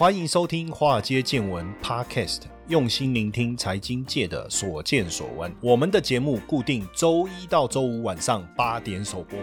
欢迎收听《华尔街见闻》Podcast，用心聆听财经界的所见所闻。我们的节目固定周一到周五晚上八点首播。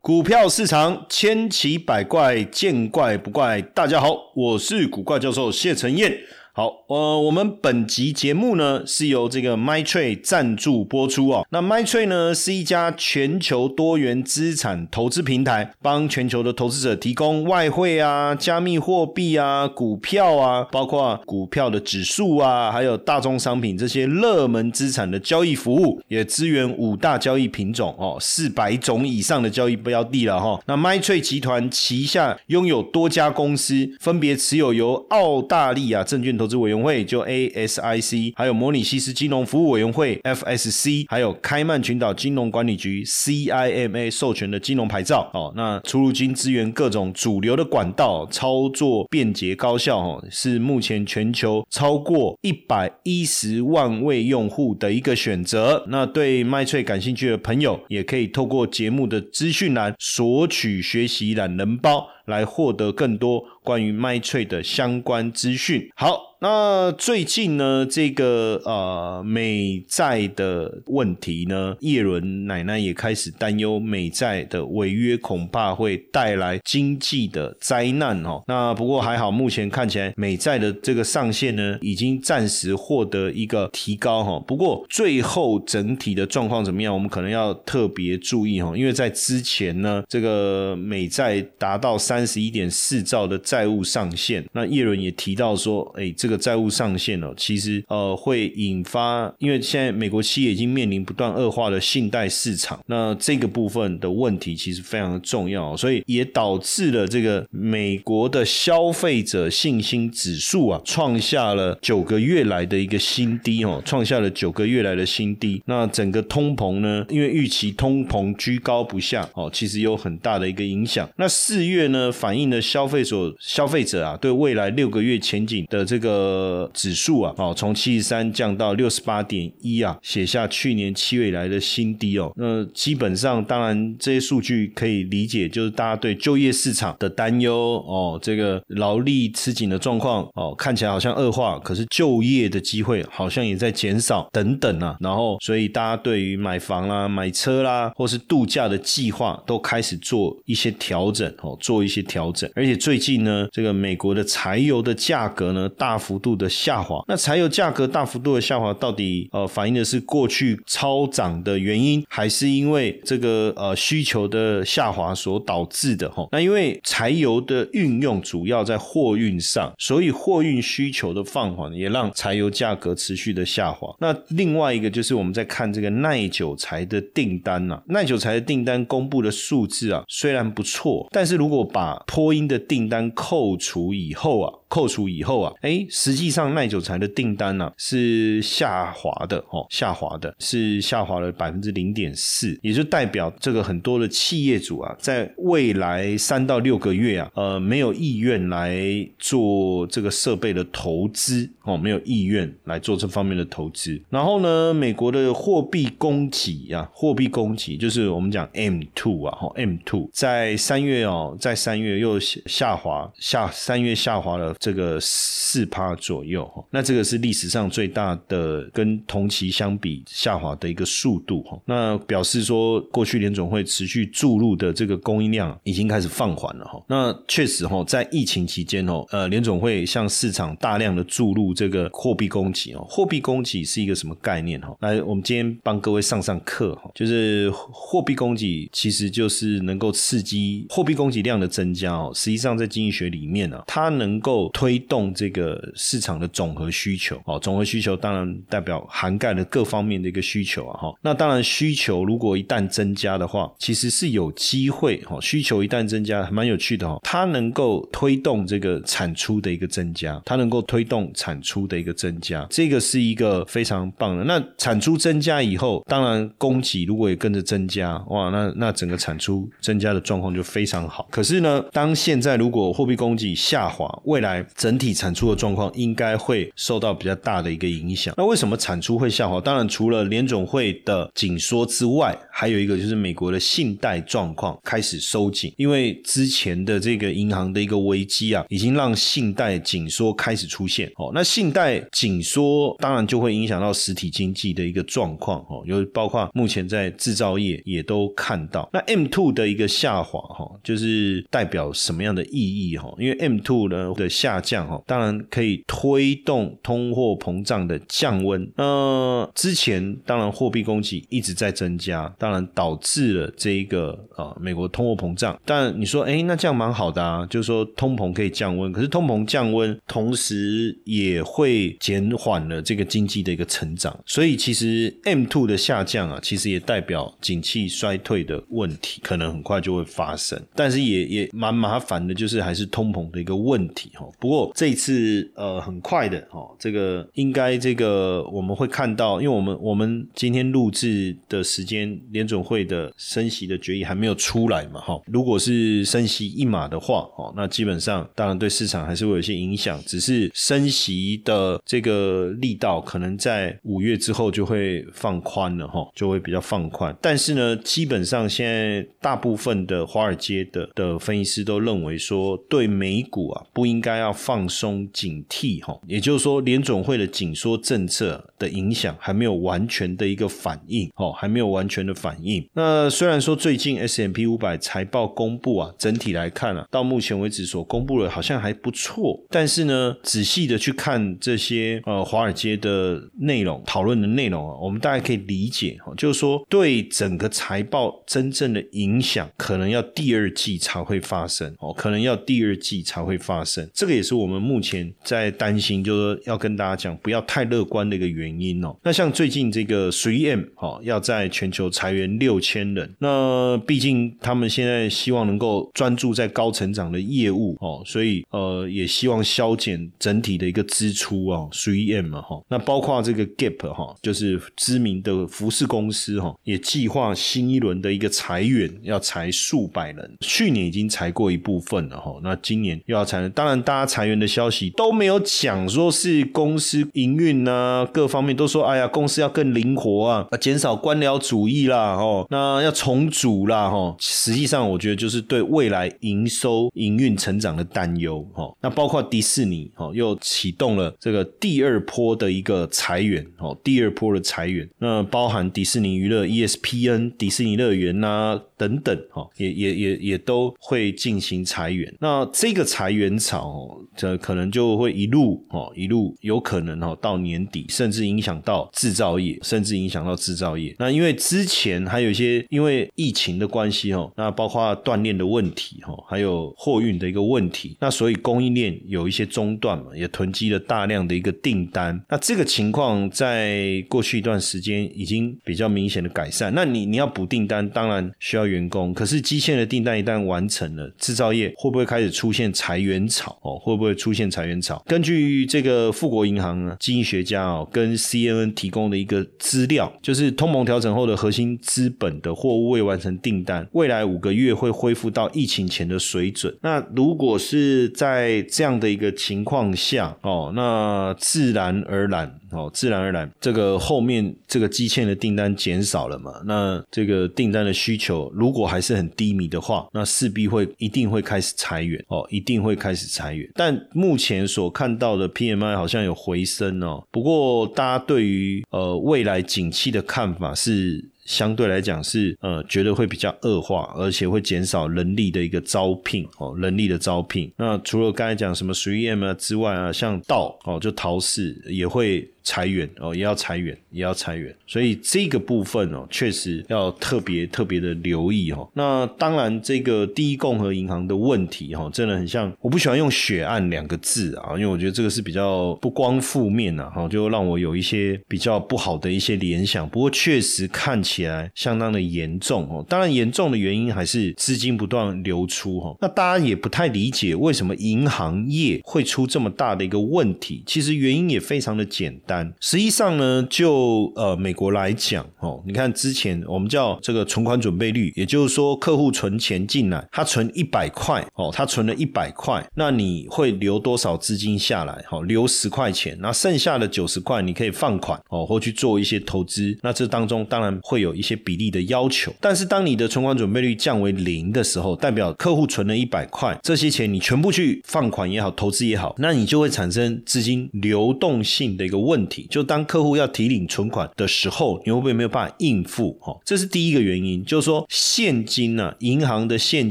股票市场千奇百怪，见怪不怪。大家好，我是古怪教授谢承彦。好，呃，我们本集节目呢是由这个 MyTrade 赞助播出哦。那 MyTrade 呢是一家全球多元资产投资平台，帮全球的投资者提供外汇啊、加密货币啊、股票啊，包括股票的指数啊，还有大宗商品这些热门资产的交易服务，也支援五大交易品种哦，四百种以上的交易标的了哈。那 MyTrade 集团旗下拥有多家公司，分别持有由澳大利亚证券投投资委员会就 ASIC，还有模拟西斯金融服务委员会 FSC，还有开曼群岛金融管理局 CIMA 授权的金融牌照哦。那出入金资源各种主流的管道，操作便捷高效哦，是目前全球超过一百一十万位用户的一个选择。那对麦翠感兴趣的朋友，也可以透过节目的资讯栏索取学习懒人包。来获得更多关于麦翠的相关资讯。好，那最近呢，这个呃美债的问题呢，叶伦奶奶也开始担忧美债的违约恐怕会带来经济的灾难哦。那不过还好，目前看起来美债的这个上限呢，已经暂时获得一个提高哈。不过最后整体的状况怎么样，我们可能要特别注意哈，因为在之前呢，这个美债达到三。三十一点四兆的债务上限，那叶伦也提到说，哎，这个债务上限哦，其实呃会引发，因为现在美国企业已经面临不断恶化的信贷市场，那这个部分的问题其实非常的重要，所以也导致了这个美国的消费者信心指数啊，创下了九个月来的一个新低哦，创下了九个月来的新低。那整个通膨呢，因为预期通膨居高不下哦，其实有很大的一个影响。那四月呢？反映了消费所消费者啊对未来六个月前景的这个呃指数啊，哦从七十三降到六十八点一啊，写下去年七月以来的新低哦。那基本上当然这些数据可以理解，就是大家对就业市场的担忧哦，这个劳力吃紧的状况哦，看起来好像恶化，可是就业的机会好像也在减少等等啊。然后所以大家对于买房啦、买车啦，或是度假的计划都开始做一些调整哦，做一些。调整，而且最近呢，这个美国的柴油的价格呢大幅幅度的下滑。那柴油价格大幅度的下滑，到底呃反映的是过去超涨的原因，还是因为这个呃需求的下滑所导致的？哈，那因为柴油的运用主要在货运上，所以货运需求的放缓也让柴油价格持续的下滑。那另外一个就是我们在看这个耐久材的订单呐，耐久材的订单公布的数字啊虽然不错，但是如果把波音的订单扣除以后啊。扣除以后啊，哎，实际上耐久材的订单呢是下滑的哦，下滑的是下滑了百分之零点四，也就代表这个很多的企业主啊，在未来三到六个月啊，呃，没有意愿来做这个设备的投资哦，没有意愿来做这方面的投资。然后呢，美国的货币供给啊，货币供给就是我们讲 M two 啊，哈，M two 在三月哦，在三月又下滑下，三月下滑了。这个四趴左右，那这个是历史上最大的跟同期相比下滑的一个速度哈。那表示说，过去联总会持续注入的这个供应量已经开始放缓了哈。那确实哈，在疫情期间哦，呃，联总会向市场大量的注入这个货币供给哦。货币供给是一个什么概念哈？来，我们今天帮各位上上课哈，就是货币供给其实就是能够刺激货币供给量的增加哦。实际上在经济学里面呢，它能够推动这个市场的总和需求，哦，总和需求当然代表涵盖了各方面的一个需求啊，哈。那当然需求如果一旦增加的话，其实是有机会，哈。需求一旦增加，蛮有趣的哦，它能够推动这个产出的一个增加，它能够推动产出的一个增加，这个是一个非常棒的。那产出增加以后，当然供给如果也跟着增加，哇，那那整个产出增加的状况就非常好。可是呢，当现在如果货币供给下滑，未来整体产出的状况应该会受到比较大的一个影响。那为什么产出会下滑？当然除了联总会的紧缩之外，还有一个就是美国的信贷状况开始收紧，因为之前的这个银行的一个危机啊，已经让信贷紧缩开始出现。哦，那信贷紧缩当然就会影响到实体经济的一个状况。哦，有包括目前在制造业也都看到。那 M two 的一个下滑，哈，就是代表什么样的意义？哈，因为 M two 呢的下下降，哈，当然可以推动通货膨胀的降温。那之前当然货币供给一直在增加，当然导致了这一个啊美国通货膨胀。但你说，哎，那这样蛮好的啊，就是说通膨可以降温。可是通膨降温，同时也会减缓了这个经济的一个成长。所以其实 M two 的下降啊，其实也代表景气衰退的问题可能很快就会发生。但是也也蛮麻烦的，就是还是通膨的一个问题哈。不过这次呃很快的哦，这个应该这个我们会看到，因为我们我们今天录制的时间，联总会的升息的决议还没有出来嘛哈。如果是升息一码的话哦，那基本上当然对市场还是会有些影响，只是升息的这个力道可能在五月之后就会放宽了哈，就会比较放宽。但是呢，基本上现在大部分的华尔街的的分析师都认为说，对美股啊不应该要要放松警惕哈，也就是说联总会的紧缩政策的影响还没有完全的一个反应哦，还没有完全的反应。那虽然说最近 S M P 五百财报公布啊，整体来看啊，到目前为止所公布的好像还不错，但是呢，仔细的去看这些呃华尔街的内容讨论的内容啊，我们大概可以理解哈，就是说对整个财报真正的影响，可能要第二季才会发生哦，可能要第二季才会发生。这个也是我们目前在担心，就是要跟大家讲，不要太乐观的一个原因哦。那像最近这个 Three M 哦，要在全球裁员六千人，那毕竟他们现在希望能够专注在高成长的业务哦，所以呃也希望削减整体的一个支出啊。Three M 哈，那包括这个 Gap 哈，就是知名的服饰公司哈，也计划新一轮的一个裁员，要裁数百人。去年已经裁过一部分了哈，那今年又要裁。当然，大裁员的消息都没有讲说是公司营运呐，各方面都说，哎呀，公司要更灵活啊，减少官僚主义啦，哦，那要重组啦，哦。实际上，我觉得就是对未来营收、营运成长的担忧，哦。那包括迪士尼，哈，又启动了这个第二波的一个裁员，哦，第二波的裁员，那包含迪士尼娱乐、ESPN、迪士尼乐园呐等等，哈，也也也也都会进行裁员。那这个裁员潮，这可能就会一路，哦，一路有可能，哦，到年底，甚至影响到制造业，甚至影响到制造业。那因为之前还有一些因为疫情的关系，哦，那包括锻炼的问题，哈，还有货运的一个问题，那所以供应链有一些中断嘛，也囤积了大量的一个订单。那这个情况在过去一段时间已经比较明显的改善。那你你要补订单，当然需要员工，可是机械的订单一旦完成了，制造业会不会开始出现裁员潮？哦，会不会出现裁员潮？根据这个富国银行啊，经济学家哦，跟 CNN 提供的一个资料，就是通膨调整后的核心资本的货物未完成订单，未来五个月会恢复到疫情前的水准。那如果是在这样的一个情况下，哦，那自然而然。哦，自然而然，这个后面这个机械的订单减少了嘛？那这个订单的需求如果还是很低迷的话，那势必会一定会开始裁员哦，一定会开始裁员。但目前所看到的 PMI 好像有回升哦，不过大家对于呃未来景气的看法是。相对来讲是呃，觉得会比较恶化，而且会减少人力的一个招聘哦，人力的招聘。那除了刚才讲什么 3M 啊之外啊，像道哦，就陶氏也会裁员哦，也要裁员，也要裁员。所以这个部分哦，确实要特别特别的留意哦。那当然，这个第一共和银行的问题哈，真的很像，我不喜欢用血案两个字啊，因为我觉得这个是比较不光负面啊，哈，就让我有一些比较不好的一些联想。不过确实看。起来相当的严重哦。当然，严重的原因还是资金不断流出哈。那大家也不太理解为什么银行业会出这么大的一个问题。其实原因也非常的简单。实际上呢，就呃美国来讲哦，你看之前我们叫这个存款准备率，也就是说客户存钱进来，他存一百块哦，他存了一百块，那你会留多少资金下来？好，留十块钱，那剩下的九十块你可以放款哦，或去做一些投资。那这当中当然会有一些比例的要求。但是当你的存款准备率降为零的时候，代表客户存了一百块，这些钱你全部去放款也好，投资也好，那你就会产生资金流动性的一个问题。就当客户要提领存款的时候，你会不会没有办法应付？哈，这是第一个原因，就是说现金呢，银行的现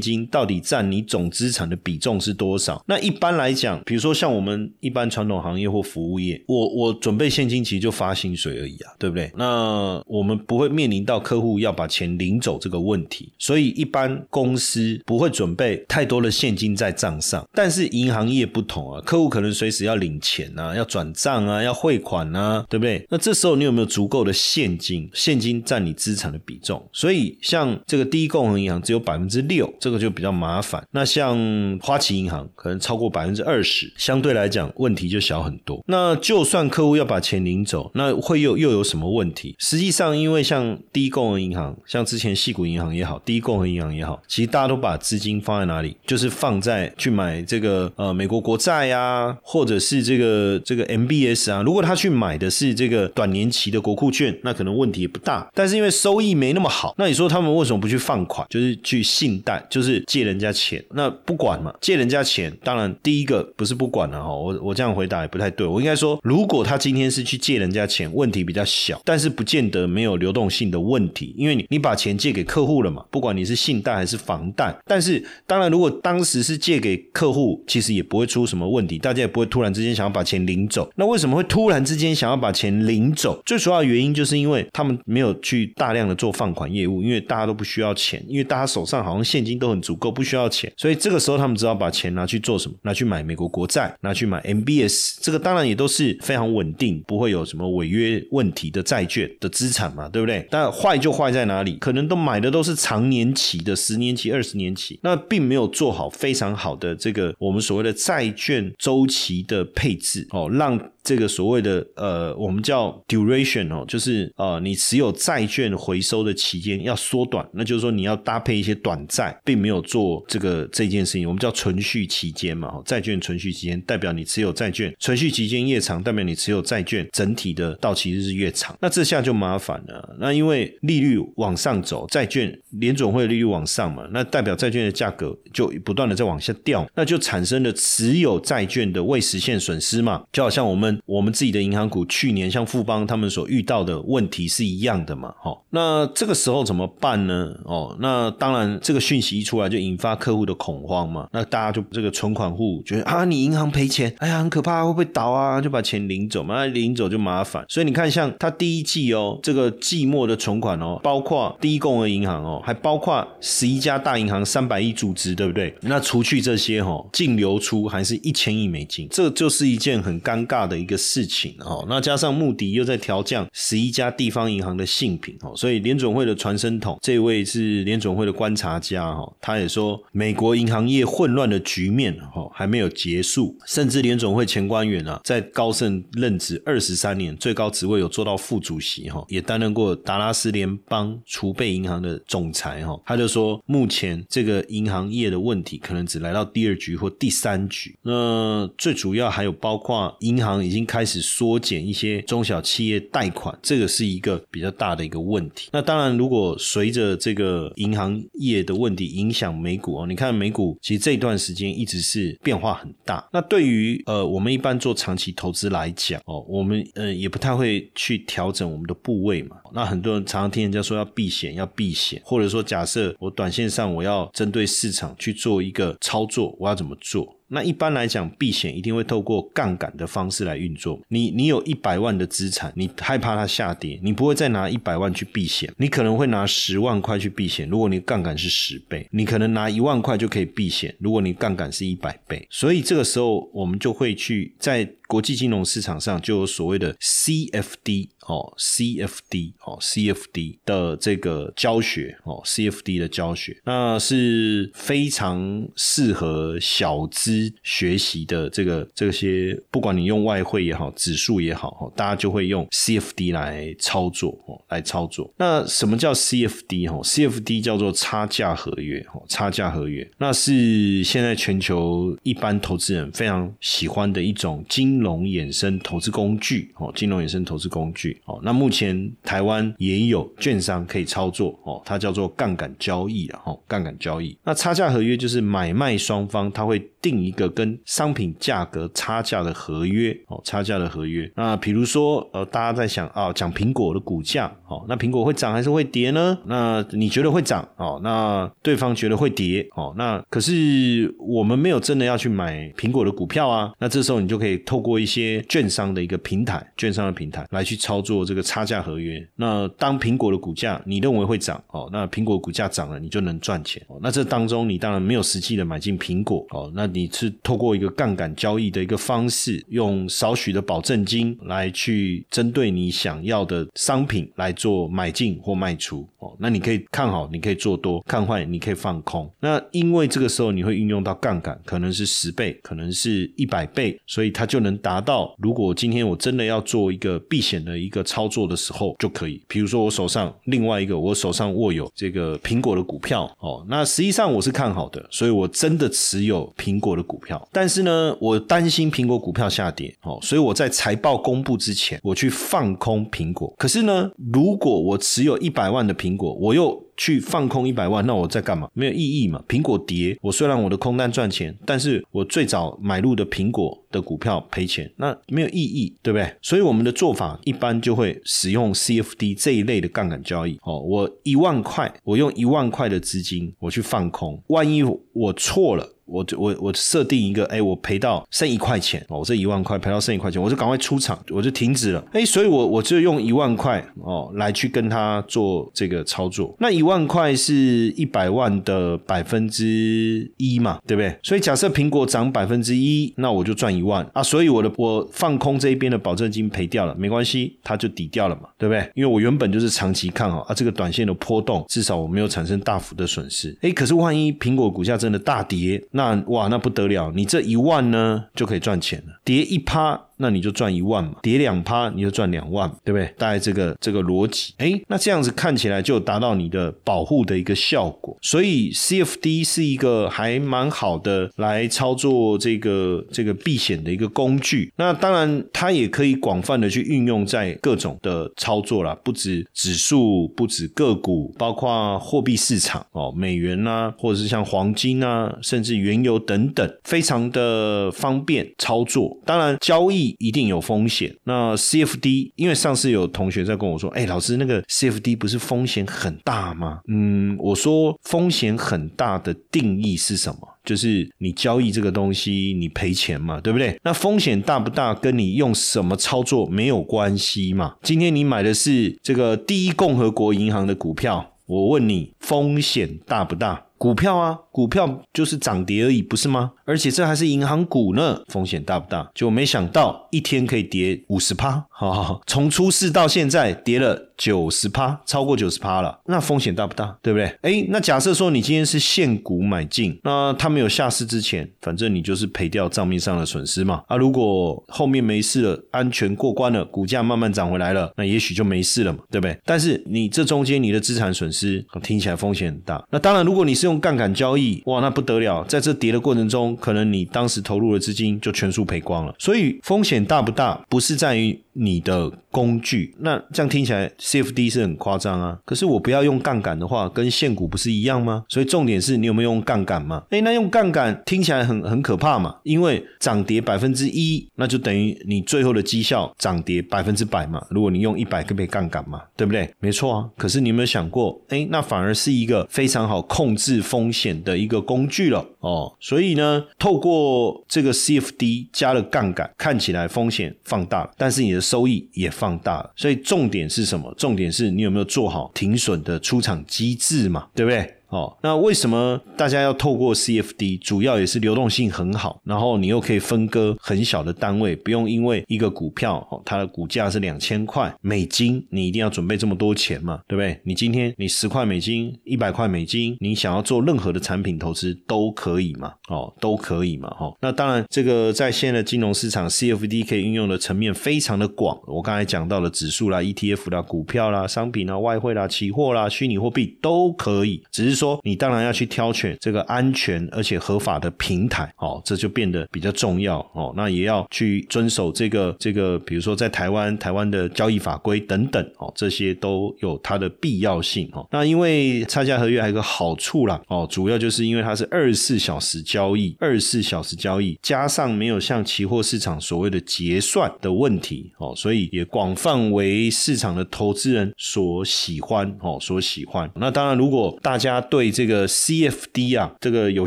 金到底占你总资产的比重是多少？那一般来讲，比如说像我们一般传统行业或服务业，我我准备现金其实就发薪水而已啊，对不对？那我们不会面临到客户要把钱领走这个问题，所以一般公司不会准备太多的现金在账上。但是银行业不同啊，客户可能随时要领钱啊，要转账啊，要汇款啊，对不对？那这时候你有没有足够的现金？现金占你资产的比重？所以像这个第一共和银行只有百分之六，这个就比较麻烦。那像花旗银行可能超过百分之二十，相对来讲问题就小很多。那就算客户要把钱领走，那会又又有什么问题？实际上，因为像第一共和银行，像之前细谷银行也好，第一共和银行也好，其实大家都把资金放在哪里？就是放在去买这个呃美国国债呀，或者是这个这个 MBS 啊。如果他去去买的是这个短年期的国库券，那可能问题也不大。但是因为收益没那么好，那你说他们为什么不去放款？就是去信贷，就是借人家钱？那不管嘛，借人家钱，当然第一个不是不管了哈。我我这样回答也不太对，我应该说，如果他今天是去借人家钱，问题比较小，但是不见得没有流动性的问题，因为你你把钱借给客户了嘛，不管你是信贷还是房贷。但是当然，如果当时是借给客户，其实也不会出什么问题，大家也不会突然之间想要把钱领走。那为什么会突然之间想要把钱领走？最主要的原因就是因为他们没有去大量的做放款业务，因为大家都不需要钱，因为大家手上好像现金都很足够，不需要钱，所以这个时候他们只好把钱拿去做什么？拿去买美国国债，拿去买 MBS，这个当然也都是非常稳定，不会有什么违约问题的债券的资产嘛，对不对？但坏就坏在哪里？可能都买的都是长年期的，十年期、二十年期，那并没有做好非常好的这个我们所谓的债券周期的配置哦，让。这个所谓的呃，我们叫 duration 哦，就是呃，你持有债券回收的期间要缩短，那就是说你要搭配一些短债，并没有做这个这件事情，我们叫存续期间嘛，债券存续期间代表你持有债券存续期间越长，代表你持有债券整体的到期日是越长，那这下就麻烦了。那因为利率往上走，债券联总会利率往上嘛，那代表债券的价格就不断的在往下掉，那就产生了持有债券的未实现损失嘛，就好像我们。我们自己的银行银行股去年像富邦他们所遇到的问题是一样的嘛？哈，那这个时候怎么办呢？哦，那当然这个讯息一出来就引发客户的恐慌嘛。那大家就这个存款户觉得啊，你银行赔钱，哎呀，很可怕，会不会倒啊？就把钱领走嘛，领走就麻烦。所以你看，像他第一季哦，这个季末的存款哦，包括第一共和银行哦，还包括十一家大银行三百亿注资，对不对？那除去这些哈，净流出还是一千亿美金，这就是一件很尴尬的。一个事情哦，那加上穆迪又在调降十一家地方银行的信评哦，所以联准会的传声筒这位是联准会的观察家哈，他也说美国银行业混乱的局面哈还没有结束，甚至联准会前官员啊在高盛任职二十三年，最高职位有做到副主席哈，也担任过达拉斯联邦储备银行的总裁哈，他就说目前这个银行业的问题可能只来到第二局或第三局，那最主要还有包括银行。已经开始缩减一些中小企业贷款，这个是一个比较大的一个问题。那当然，如果随着这个银行业的问题影响美股哦，你看美股其实这段时间一直是变化很大。那对于呃我们一般做长期投资来讲哦，我们呃也不太会去调整我们的部位嘛。那很多人常常听人家说要避险，要避险，或者说假设我短线上我要针对市场去做一个操作，我要怎么做？那一般来讲，避险一定会透过杠杆的方式来运作。你你有一百万的资产，你害怕它下跌，你不会再拿一百万去避险，你可能会拿十万块去避险。如果你杠杆是十倍，你可能拿一万块就可以避险。如果你杠杆是一百倍，所以这个时候我们就会去在。国际金融市场上就有所谓的 CFD 哦，CFD 哦，CFD 的这个教学哦，CFD 的教学，那是非常适合小资学习的。这个这些，不管你用外汇也好，指数也好，哦，大家就会用 CFD 来操作哦，来操作。那什么叫 CFD 哈？CFD 叫做差价合约哦，差价合约，那是现在全球一般投资人非常喜欢的一种。金融衍生投资工具哦，金融衍生投资工具哦，那目前台湾也有券商可以操作哦，它叫做杠杆交易了，哦，杠杆交易。那差价合约就是买卖双方他会定一个跟商品价格差价的合约哦，差价的合约。那比如说呃，大家在想啊，讲苹果的股价哦，那苹果会涨还是会跌呢？那你觉得会涨哦？那对方觉得会跌哦？那可是我们没有真的要去买苹果的股票啊，那这时候你就可以透。过一些券商的一个平台，券商的平台来去操作这个差价合约。那当苹果的股价你认为会涨哦，那苹果股价涨了，你就能赚钱哦。那这当中你当然没有实际的买进苹果哦，那你是透过一个杠杆交易的一个方式，用少许的保证金来去针对你想要的商品来做买进或卖出哦。那你可以看好，你可以做多；看坏，你可以放空。那因为这个时候你会运用到杠杆，可能是十倍，可能是一百倍，所以它就能。达到，如果今天我真的要做一个避险的一个操作的时候，就可以。比如说我手上另外一个，我手上握有这个苹果的股票哦，那实际上我是看好的，所以我真的持有苹果我的股票。但是呢，我担心苹果股票下跌哦，所以我在财报公布之前，我去放空苹果。可是呢，如果我持有一百万的苹果，我又去放空一百万，那我在干嘛？没有意义嘛。苹果跌，我虽然我的空单赚钱，但是我最早买入的苹果的股票赔钱，那没有意义，对不对？所以我们的做法一般就会使用 CFD 这一类的杠杆交易。哦，我一万块，我用一万块的资金我去放空，万一我错了。我就我我设定一个，哎，我赔到剩一块钱哦，我这一万块赔到剩一块钱，我就赶快出场，我就停止了，哎，所以我我就用一万块哦来去跟他做这个操作，那一万块是一百万的百分之一嘛，对不对？所以假设苹果涨百分之一，那我就赚一万啊，所以我的我放空这一边的保证金赔掉了，没关系，它就抵掉了嘛，对不对？因为我原本就是长期看好啊，这个短线的波动至少我没有产生大幅的损失，哎，可是万一苹果股价真的大跌。那哇，那不得了！你这一万呢，就可以赚钱了。跌一趴。那你就赚一万嘛，跌两趴你就赚两万，对不对？大概这个这个逻辑，哎，那这样子看起来就达到你的保护的一个效果。所以 CFD 是一个还蛮好的来操作这个这个避险的一个工具。那当然它也可以广泛的去运用在各种的操作啦，不止指数，不止个股，包括货币市场哦，美元呐，或者是像黄金啊，甚至于原油等等，非常的方便操作。当然交易。一定有风险。那 CFD，因为上次有同学在跟我说：“哎，老师，那个 CFD 不是风险很大吗？”嗯，我说风险很大的定义是什么？就是你交易这个东西，你赔钱嘛，对不对？那风险大不大，跟你用什么操作没有关系嘛。今天你买的是这个第一共和国银行的股票，我问你，风险大不大？股票啊，股票就是涨跌而已，不是吗？而且这还是银行股呢，风险大不大？就没想到一天可以跌五十趴，哈，从出事到现在跌了九十趴，超过九十趴了，那风险大不大？对不对？哎，那假设说你今天是现股买进，那它没有下市之前，反正你就是赔掉账面上的损失嘛。啊，如果后面没事了，安全过关了，股价慢慢涨回来了，那也许就没事了嘛，对不对？但是你这中间你的资产损失，听起来风险很大。那当然，如果你是用杠杆交易哇，那不得了！在这跌的过程中，可能你当时投入的资金就全数赔光了。所以风险大不大，不是在于你的工具。那这样听起来 CFD 是很夸张啊。可是我不要用杠杆的话，跟现股不是一样吗？所以重点是你有没有用杠杆嘛？诶，那用杠杆听起来很很可怕嘛，因为涨跌百分之一，那就等于你最后的绩效涨跌百分之百嘛。如果你用一百个倍杠杆嘛，对不对？没错啊。可是你有没有想过，诶，那反而是一个非常好控制风险的一个工具了哦。所以呢，透过这个 CFD 加了杠杆，看起来风险放大了，但是你的收益也放大了。所以重点是什么？重点是你有没有做好停损的出场机制嘛？对不对？哦，那为什么大家要透过 CFD？主要也是流动性很好，然后你又可以分割很小的单位，不用因为一个股票哦，它的股价是两千块美金，你一定要准备这么多钱嘛，对不对？你今天你十块美金、一百块美金，你想要做任何的产品投资都可以嘛，哦，都可以嘛，哈。那当然，这个在现在的金融市场，CFD 可以运用的层面非常的广。我刚才讲到了指数啦、ETF 啦、股票啦、商品啦、外汇啦、期货啦、虚拟货币都可以，只是说。你当然要去挑选这个安全而且合法的平台，哦，这就变得比较重要哦。那也要去遵守这个这个，比如说在台湾台湾的交易法规等等，哦，这些都有它的必要性哦。那因为差价合约还有一个好处啦，哦，主要就是因为它是二十四小时交易，二十四小时交易，加上没有像期货市场所谓的结算的问题，哦，所以也广泛为市场的投资人所喜欢，哦，所喜欢。那当然，如果大家对这个 CFD 啊，这个有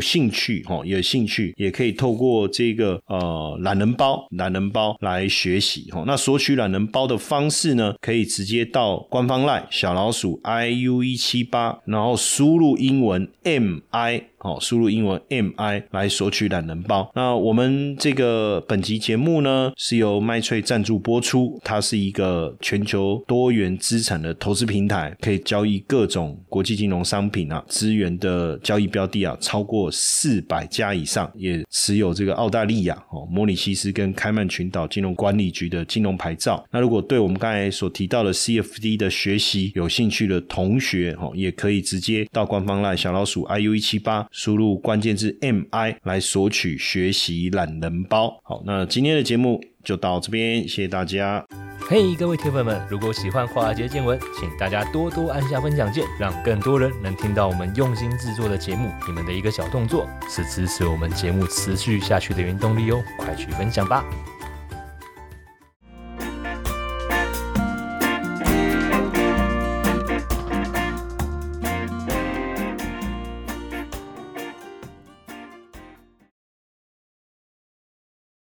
兴趣哦，有兴趣也可以透过这个呃懒人包，懒人包来学习哦。那索取懒人包的方式呢，可以直接到官方 LINE 小老鼠 iu 一七八，然后输入英文 mi。好，输入英文 M I 来索取懒人包。那我们这个本集节目呢，是由麦翠赞助播出。它是一个全球多元资产的投资平台，可以交易各种国际金融商品啊，资源的交易标的啊，超过四百家以上，也持有这个澳大利亚、哦、摩里西斯跟开曼群岛金融管理局的金融牌照。那如果对我们刚才所提到的 C F D 的学习有兴趣的同学，哦，也可以直接到官方赖小老鼠 I U 一七八。输入关键字 M I 来索取学习懒人包。好，那今天的节目就到这边，谢谢大家。嘿，各位铁粉们，如果喜欢华尔街见闻，请大家多多按下分享键，让更多人能听到我们用心制作的节目。你们的一个小动作，是支持我们节目持续下去的原动力哦，快去分享吧。